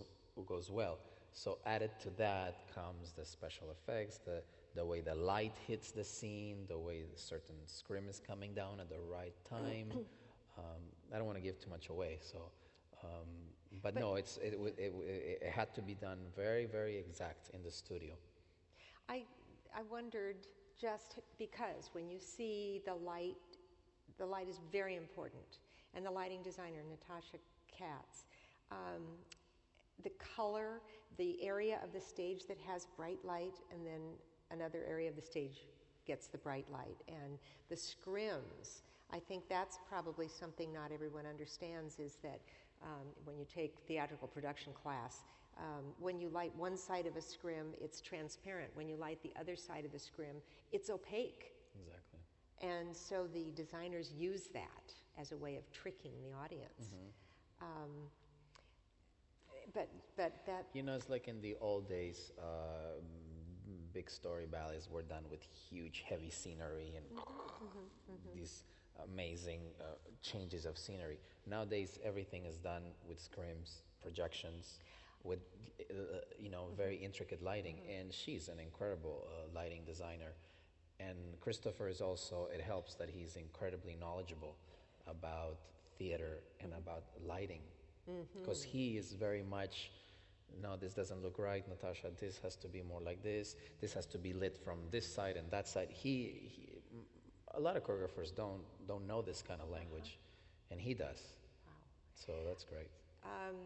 goes well. So added to that comes the special effects, the the way the light hits the scene, the way the certain scrim is coming down at the right time. Um, I don't want to give too much away, so. Um, but, but, no, it's, it, it, it, it, had to be done very, very exact in the studio. I, I wondered just because when you see the light the light is very important. And the lighting designer, Natasha Katz, um, the color, the area of the stage that has bright light, and then another area of the stage gets the bright light. And the scrims, I think that's probably something not everyone understands is that um, when you take theatrical production class, um, when you light one side of a scrim, it's transparent. When you light the other side of the scrim, it's opaque. Exactly. And so the designers use that as a way of tricking the audience. Mm-hmm. Um, but but that you know it's like in the old days uh, big story ballets were done with huge heavy scenery and mm-hmm, mm-hmm. these amazing uh, changes of scenery nowadays everything is done with scrims projections with uh, you know very mm-hmm. intricate lighting mm-hmm. and she's an incredible uh, lighting designer and Christopher is also, it helps that he's incredibly knowledgeable about theater and about lighting. Because mm-hmm. he is very much, no, this doesn't look right, Natasha, this has to be more like this, this has to be lit from this side and that side. He, he a lot of choreographers don't, don't know this kind of language, uh-huh. and he does. Wow. So that's great. Um,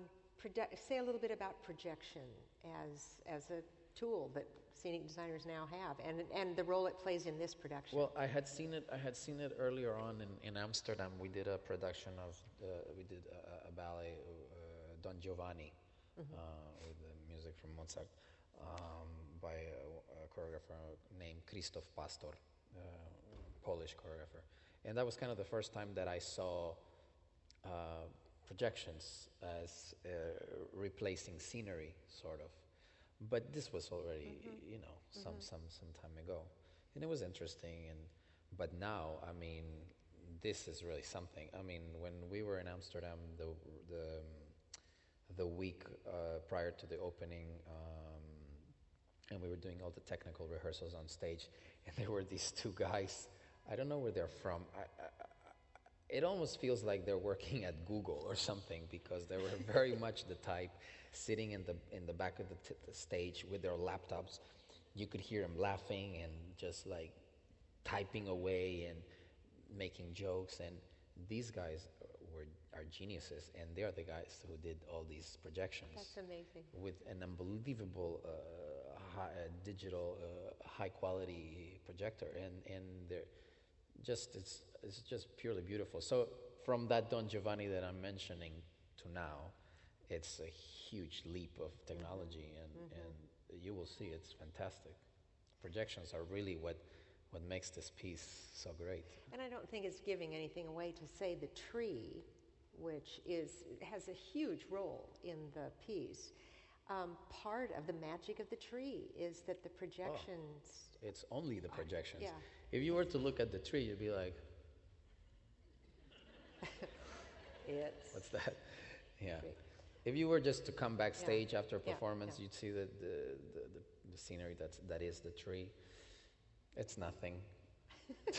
proje- say a little bit about projection as, as a tool that scenic designers now have, and and the role it plays in this production. Well, I had seen it. I had seen it earlier on in, in Amsterdam. We did a production of the, we did a, a ballet, uh, Don Giovanni, mm-hmm. uh, with the music from Mozart, um, by a, a, choreographer named Krzysztof Pastor, uh, Polish choreographer, and that was kind of the first time that I saw. Uh, projections as uh, replacing scenery, sort of. But this was already, mm-hmm. you know, some, mm-hmm. some, some time ago. And it was interesting. And, but now, I mean, this is really something. I mean, when we were in Amsterdam, the, the, the week uh, prior to the opening, um, and we were doing all the technical rehearsals on stage, and there were these two guys. I don't know where they're from. I, I, it almost feels like they're working at Google or something because they were very much the type sitting in the in the back of the, t- the stage with their laptops. You could hear them laughing and just like typing away and making jokes and these guys are geniuses, and they are the guys who did all these projections. That's amazing. with an unbelievable uh, high, uh, digital uh, high quality projector and and they're just it's it's just purely beautiful. So from that Don Giovanni that I'm mentioning to now it's a huge leap of technology and and you will see it's fantastic. Projections are really what what makes this piece so great. And I don't think it's giving anything away to say the tree, which is has a huge role in the piece. Um, part of the magic of the tree is that the projections. it's only the projections yeah. if you were to look at the tree you'd be like It's What's that? Yeah. Great. If you were just to come backstage after a Yeah, performance, yeah. you'd see the, the, the, the, the scenery that's, that is the tree. It's nothing.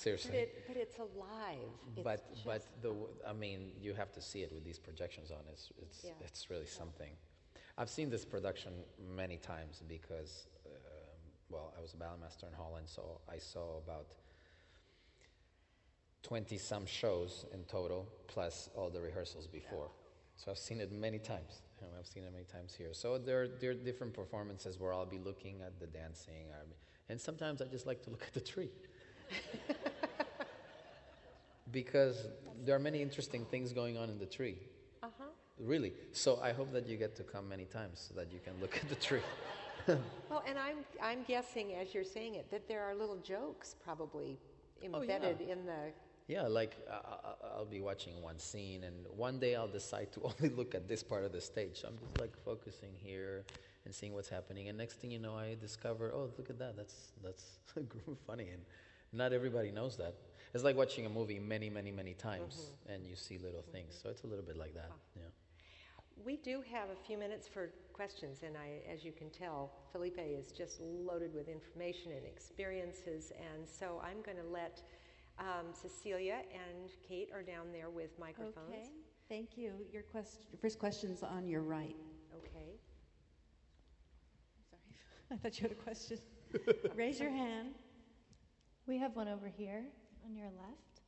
but, Seriously. it, but it's alive. It's but but the I mean you have to see it with these projections on. It's it's Yeah. it's really something. I've seen this production many times because um, well I was a ballet master in Holland, so I saw about twenty some shows in total plus all the rehearsals before. So I've seen it many times. and I've seen it many times here. So there there are different performances where I'll be looking at the dancing, be- and sometimes I just like to look at the tree because there are many interesting things going on in the tree. uh-huh. Really. So I hope that you get to come many times so that you can look at the tree. Well, and I'm I'm guessing as you're saying it that there are little jokes probably Oh, yeah. embedded in the. Yeah, like uh, I- I'll be watching one scene, and one day I'll decide to only look at this part of the stage. So I'm just like focusing here and seeing what's happening. And next thing you know, I discover, oh, look at that. That's that's funny, and not everybody knows that. It's like watching a movie many, many, many times, and you see little things. So it's a little bit like that. Yeah. We do have a few minutes for questions, and I, as you can tell, Felipe is just loaded with information and experiences, and so I'm going to let um, Cecilia and Kate are down there with microphones. Okay, thank you. Your question, first question's on your right. Okay. Sorry, I thought you had a question. Raise your hand. We have one over here on your left.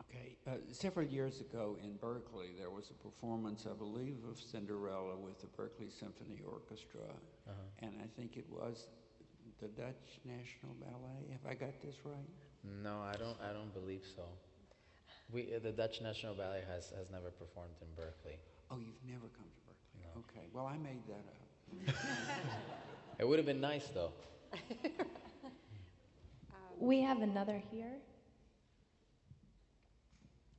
Okay, uh, several years ago in Berkeley, there was a performance, I believe, of Cinderella with the Berkeley Symphony Orchestra, and I think it was the Dutch National Ballet. Have I got this right? No, I don't. I don't believe so. We, uh, the Dutch National Ballet has, has never performed in Berkeley. Oh, you've never come to Berkeley. No. Okay, well, I made that up. It would have been nice though. We have another here.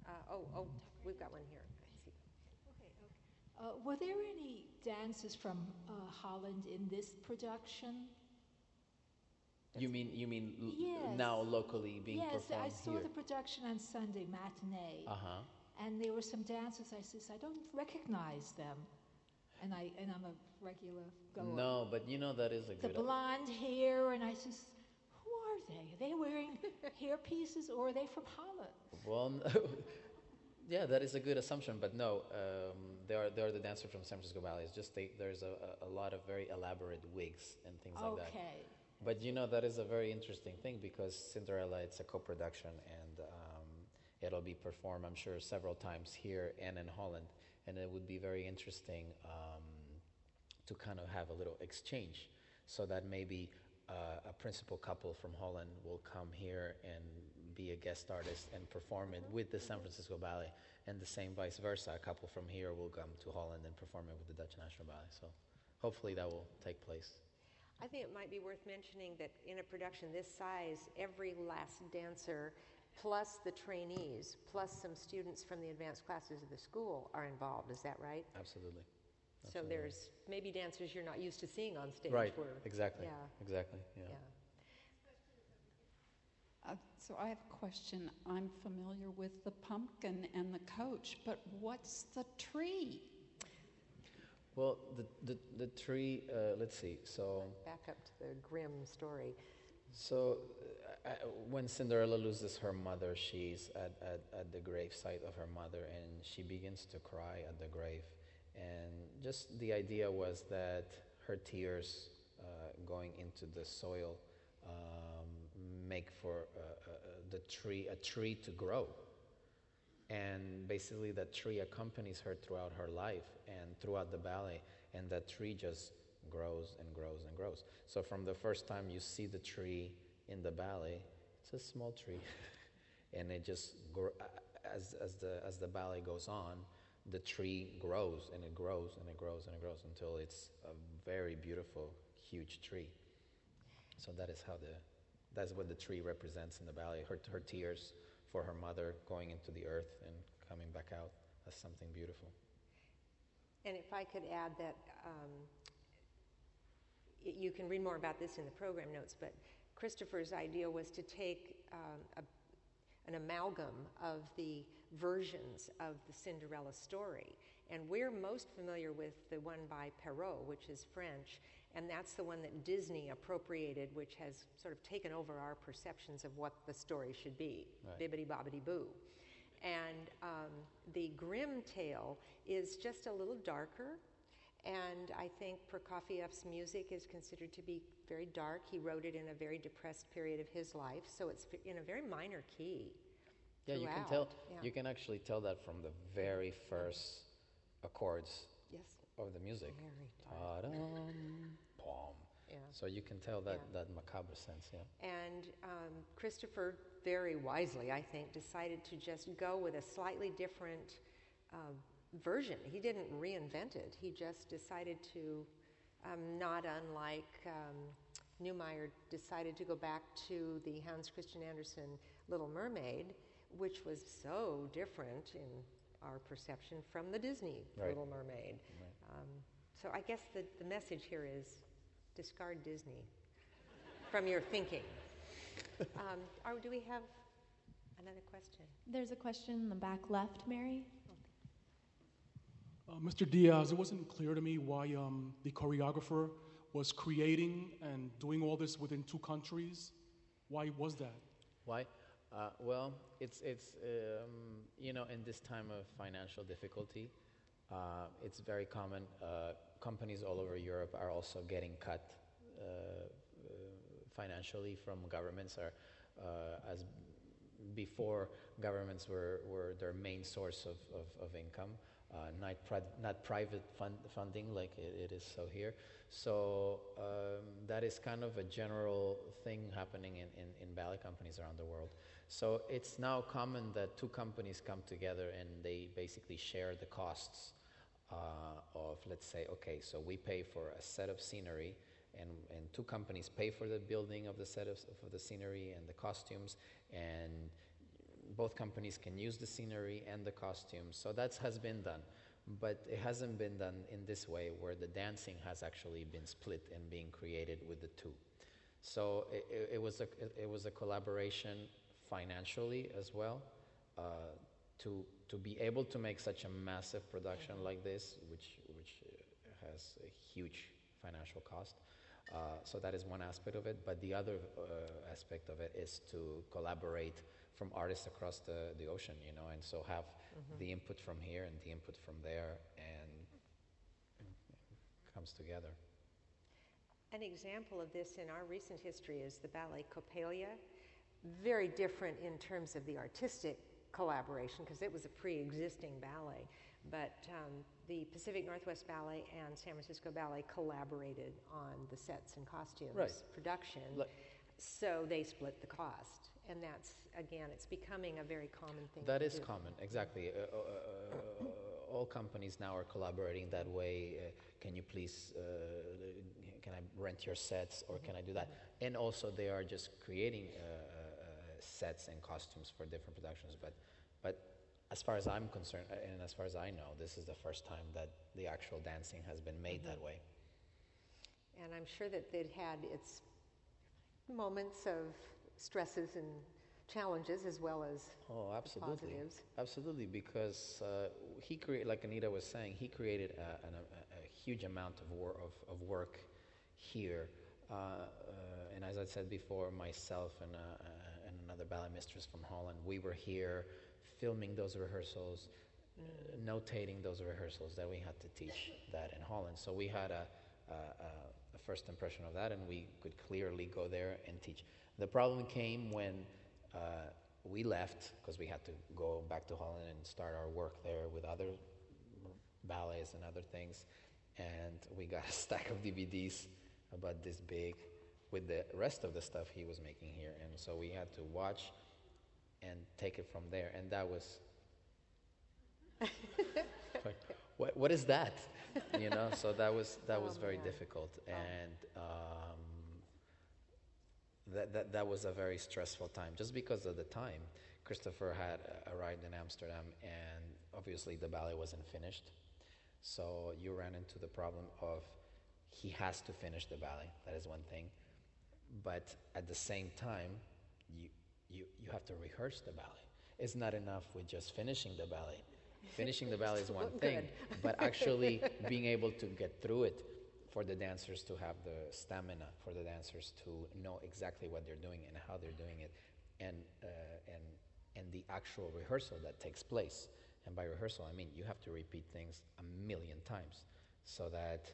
Uh, oh, oh, we've got one here. I see. Uh, were there any dances from uh, Holland in this production? You mean you mean l- Yes. now locally being yes, performed I saw here? the production on Sunday matinee, Uh huh. and there were some dancers. I says I don't recognize them, and I and I'm a regular goer. No, but you know that is a the good. blonde hair, and I says, who are they? Are they wearing hair pieces, or are they from Holland? well, no. yeah, that is a good assumption, but no, um, they are they are the dancer from San Francisco Ballet. It's just they, there's a, a, lot of very elaborate wigs and things like that. okay. But you know that is a very interesting thing because Cinderella it's a co-production and um, it'll be performed I'm sure several times here and in Holland and it would be very interesting um, to kind of have a little exchange so that maybe uh, a principal couple from Holland will come here and be a guest artist and perform it with the San Francisco Ballet and the same vice versa a couple from here will come to Holland and perform it with the Dutch National Ballet so hopefully that will take place. I think it might be worth mentioning that in a production this size, every last dancer, plus the trainees, plus some students from the advanced classes of the school are involved. Is that right? Absolutely. So there's maybe dancers you're not used to seeing on stage. Right, Where, exactly, Yeah. exactly, yeah. yeah. Uh, so I have a question. I'm familiar with the pumpkin and the coach, but what's the tree? Well, the, the, the tree, uh, let's see, so, Back up to the Grimm story. So uh, when Cinderella loses her mother, she's at, at, at the grave site of her mother and she begins to cry at the grave. And just the idea was that her tears uh, going into the soil um, make for uh, uh, the tree a tree to grow and basically that tree accompanies her throughout her life and throughout the ballet and that tree just grows and grows and grows. So from the first time you see the tree in the ballet it's a small tree. And it just as, as the as the ballet goes on the tree grows and it grows and it grows and it grows until it's a very beautiful huge tree. So that is how the that's what the tree represents in the ballet her, her tears for her mother going into the earth and coming back out as something beautiful. And if I could add that um, you can read more about this in the program notes, but Christopher's idea was to take um, a, an amalgam of the versions of the Cinderella story. And we're most familiar with the one by Perrault, which is French, and that's the one that Disney appropriated, which has sort of taken over our perceptions of what the story should be right. bibbidi bobbidi boo. And um, the Grimm tale is just a little darker. And I think Prokofiev's music is considered to be very dark. He wrote it in a very depressed period of his life, so it's in a very minor key. Yeah, you can tell. Yeah. You can actually tell that from the very first accords yes. of the music. Very yeah. So you can tell that, yeah. that macabre sense, yeah. And um, Christopher, very wisely, I think, decided to just go with a slightly different uh, version. He didn't reinvent it, he just decided to, um, not unlike um, Neumeier, decided to go back to the Hans Christian Andersen Little Mermaid, which was so different in our perception from the Disney right. Little Mermaid. Right. Um, so I guess the, the message here is discard Disney from your thinking. Um, or do we have another question? There's a question in the back left, Mary. Uh, Mr. Diaz, it wasn't clear to me why um, the choreographer was creating and doing all this within two countries. Why was that? Why? Uh, well, it's, it's um, you know, in this time of financial difficulty, uh, it's very common. Uh, companies all over Europe are also getting cut uh, financially from governments. Are, as before, governments were, were their main source of, of, of income, not, pri- not private fund- funding like it, it is so here. So um, that is kind of a general thing happening in, in, in ballet companies around the world. So it's now common that two companies come together and they basically share the costs uh, of, let's say, okay, so we pay for a set of scenery, and, and two companies pay for the building of the set of, of the scenery and the costumes, and both companies can use the scenery and the costumes. So that has been done. But it hasn't been done in this way where the dancing has actually been split and being created with the two. So it, it, was, a, it was a collaboration financially as well uh, to, to be able to make such a massive production like this, which, which uh, has a huge financial cost. Uh, so that is one aspect of it. But the other uh, aspect of it is to collaborate from artists across the, the ocean, you know, and so have mm-hmm. the input from here and the input from there, and comes together. An example of this in our recent history is the ballet Coppelia. Very different in terms of the artistic collaboration because it was a pre-existing ballet. But um, the Pacific Northwest Ballet and San Francisco Ballet collaborated on the sets and costumes right. production. so they split the cost. And that's, again, it's becoming a very common thing. That is do. common, exactly. Uh, uh, uh, all companies now are collaborating that way. Uh, can you please, uh, can I rent your sets or can I do that? And also, they are just creating uh, sets and costumes for different productions. But, but as far as I'm concerned, and as far as I know, this is the first time that the actual dancing has been made mm-hmm. that way. And I'm sure that it had its moments of stresses and challenges as well as oh, absolutely, positives. absolutely. Because uh, he created, like Anita was saying, he created a, a, a huge amount of, wor- of, of work here. Uh, uh, and as I said before, myself and uh, another ballet mistress from Holland. We were here filming those rehearsals, uh, notating those rehearsals that we had to teach that in Holland. So we had a, uh, uh, a first impression of that, and we could clearly go there and teach. The problem came when uh, we left because we had to go back to Holland and start our work there with other ballets and other things. And we got a stack of DVDs about this big with the rest of the stuff he was making here. And so we had to watch and take it from there. And that was like, what, what is that? You know, so that was that was Oh, very man. difficult, and um, that, that that was a very stressful time. Just because of the time, Christopher had uh, arrived in Amsterdam, and obviously the ballet wasn't finished. So you ran into the problem of he has to finish the ballet. That is one thing, but at the same time, you you you have to rehearse the ballet. It's not enough with just finishing the ballet. Finishing the ballet is one thing, but actually being able to get through it for the dancers to have the stamina, for the dancers to know exactly what they're doing and how they're doing it, and uh, and and the actual rehearsal that takes place. And by rehearsal, I mean you have to repeat things a million times so that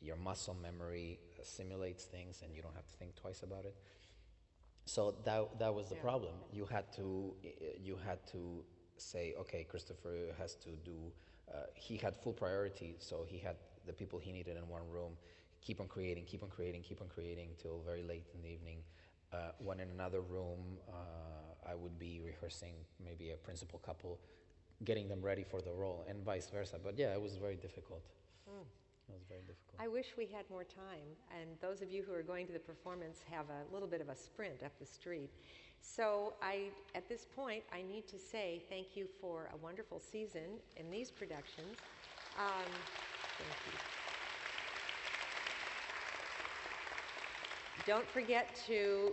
your muscle memory simulates things and you don't have to think twice about it. So that, that was the Yeah. problem. You had to you had to say, okay, Christopher has to do. Uh, he had full priority, so he had the people he needed in one room. Keep on creating, keep on creating, keep on creating till very late in the evening. Uh, one in another room, uh, I would be rehearsing maybe a principal couple, getting them ready for the role, and vice versa. But yeah, it was very difficult. It was very difficult. I wish we had more time, and those of you who are going to the performance have a little bit of a sprint up the street. So, I, at this point, I need to say thank you for a wonderful season in these productions. Um, thank you. Don't forget to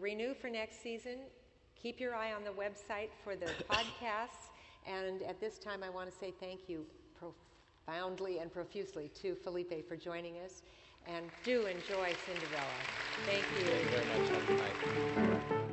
renew for next season. Keep your eye on the website for the podcasts. And at this time, I want to say thank you profoundly and profusely to Felipe for joining us. And do enjoy Cinderella. Thank you. Thank you very much.